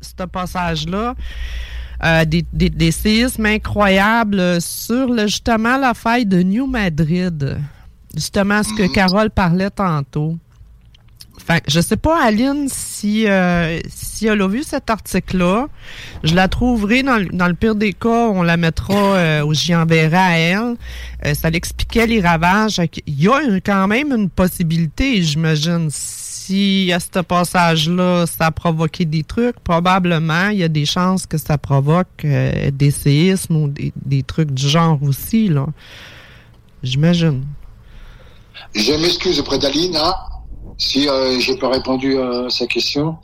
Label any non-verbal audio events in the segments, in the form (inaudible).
Ce passage-là. Euh, des, des, des séismes incroyables sur le, justement la faille de New Madrid. Justement, ce que Carole parlait tantôt. Fait que je sais pas, Aline, si, euh, si elle a vu cet article-là. Je la trouverai dans, le- dans le pire des cas, on la mettra euh, ou j'y enverrai à elle. Euh, ça l'expliquait les ravages. Il y a une- quand même une possibilité, j'imagine. Si à ce passage-là, ça a provoqué des trucs, probablement, il y a des chances que ça provoque euh, des séismes ou des, des trucs du genre aussi, là. J'imagine. Je m'excuse auprès d'Aline hein, si euh, j'ai pas répondu à sa question,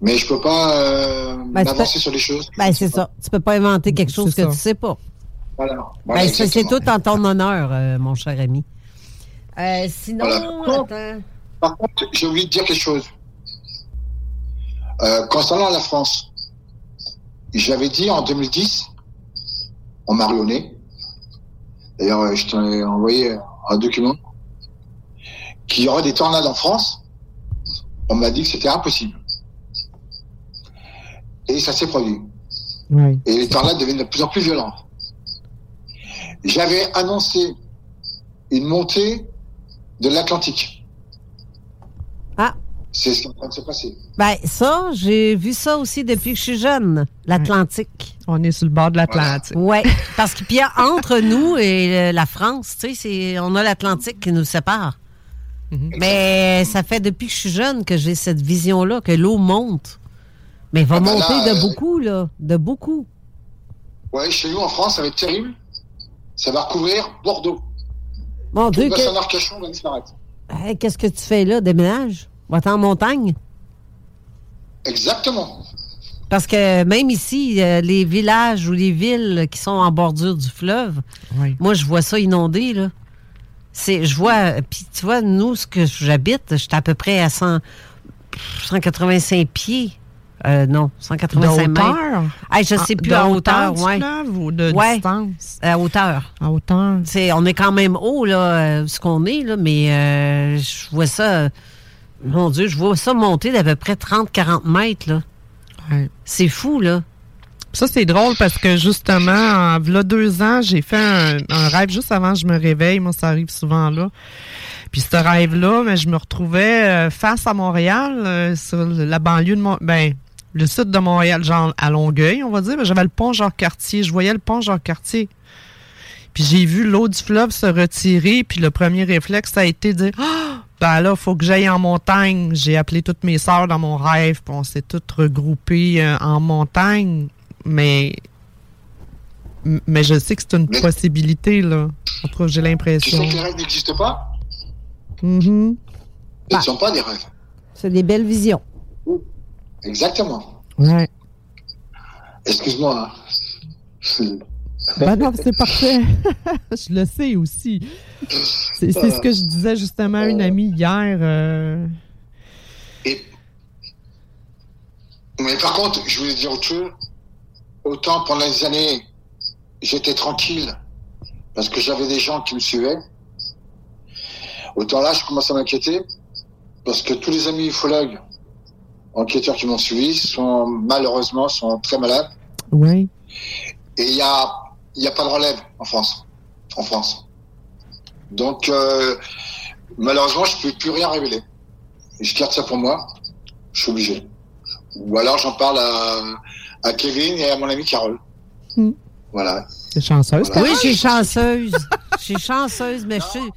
mais je peux pas euh, Ben, peux- sur les choses. Ben, c'est ça. Tu peux pas inventer quelque chose que ça. tu sais pas. Voilà. Voilà, Ben, c'est tout en ton honneur, euh, mon cher ami. Euh, sinon, Voilà. attends. Par contre, j'ai oublié de dire quelque chose. Euh, concernant la France, j'avais dit en 2010, en marionnais, d'ailleurs euh, je t'ai envoyé un document, qu'il y aurait des tornades en France. On m'a dit que c'était impossible. Et ça s'est produit. Oui. Et les tornades deviennent de plus en plus violentes. J'avais annoncé une montée de l'Atlantique. C'est ce qui est en train de se passer. Ben, ça, j'ai vu ça aussi depuis que je suis jeune, l'Atlantique. On est sur le bord de l'Atlantique. Ouais, parce que puis entre nous et euh, la France, tu sais, c'est- on a l'Atlantique qui nous sépare. Mais ça fait depuis que je suis jeune que j'ai cette vision-là, que l'eau monte. Mais elle va Ah ben monter là, de euh, beaucoup, là. De beaucoup. Ouais, chez nous en France, ça va être terrible. Ça va recouvrir Bordeaux. Mon Tout Dieu, le bassin que- d'Arcachon va disparaître. Hey, qu'est-ce que tu fais là? Déménage? Va-t'en en montagne? Exactement. Parce que même ici, euh, les villages ou les villes qui sont en bordure du fleuve, Oui. moi, je vois ça inondé, là. C'est, je vois, puis tu vois, nous, ce que j'habite, j'étais à peu près à 100, 185 pieds. Euh, non, 185 De mètres. hauteur? Hey, je sais Ah, plus de en hauteur hauteur, du ouais. fleuve ou de Ouais. distance? À hauteur. À hauteur. C'est, on est quand même haut, là, euh, ce qu'on est, là, mais euh, je vois ça, euh, mon Dieu, je vois ça monter d'à peu près 30-40 mètres, là. Ouais. C'est fou, là. Ça, c'est drôle parce que justement, en v'là deux ans, j'ai fait un, un rêve juste avant que je me réveille. Moi, ça arrive souvent là. Puis ce rêve-là, mais je me retrouvais euh, face à Montréal, euh, sur la banlieue de Mont... Ben, le sud de Montréal, genre à Longueuil, on va dire. J'avais le pont Jacques-Cartier. Je voyais le pont Jacques-Cartier. Puis j'ai vu l'eau du fleuve se retirer. Puis le premier réflexe, ça a été de dire Ah! Ben là, faut que j'aille en montagne. J'ai appelé toutes mes sœurs dans mon rêve. Puis on s'est toutes regroupées euh, en montagne. Mais. je sais que c'est une Mais- possibilité, là. En tout cas, j'ai Tu l'impression. sais que les rêves n'existent pas? Mhm. Ce ne sont pas des rêves. C'est des belles visions. Exactement. Ouais. Excuse-moi. hein. Ben non, c'est parfait. (laughs) je le sais aussi. C'est ce que je disais justement à une amie hier. euh, Et... Mais par contre, je voulais dire autre chose. Autant pendant les années, j'étais tranquille parce que j'avais des gens qui me suivaient. Autant là, je commence à m'inquiéter parce que tous les amis ufologues, enquêteurs qui m'ont suivi, sont malheureusement sont très malades. Oui. Et il y a, il y a pas de relève en France. En France. Donc, euh, malheureusement, je peux plus rien révéler. Et je garde ça pour moi. Je suis obligé. Ou alors j'en parle à, à Kevin et à mon ami Carole. Hmm. Voilà. C'est chanceuse. Voilà. Oui, je suis chanceuse. Je suis chanceuse, mais je suis.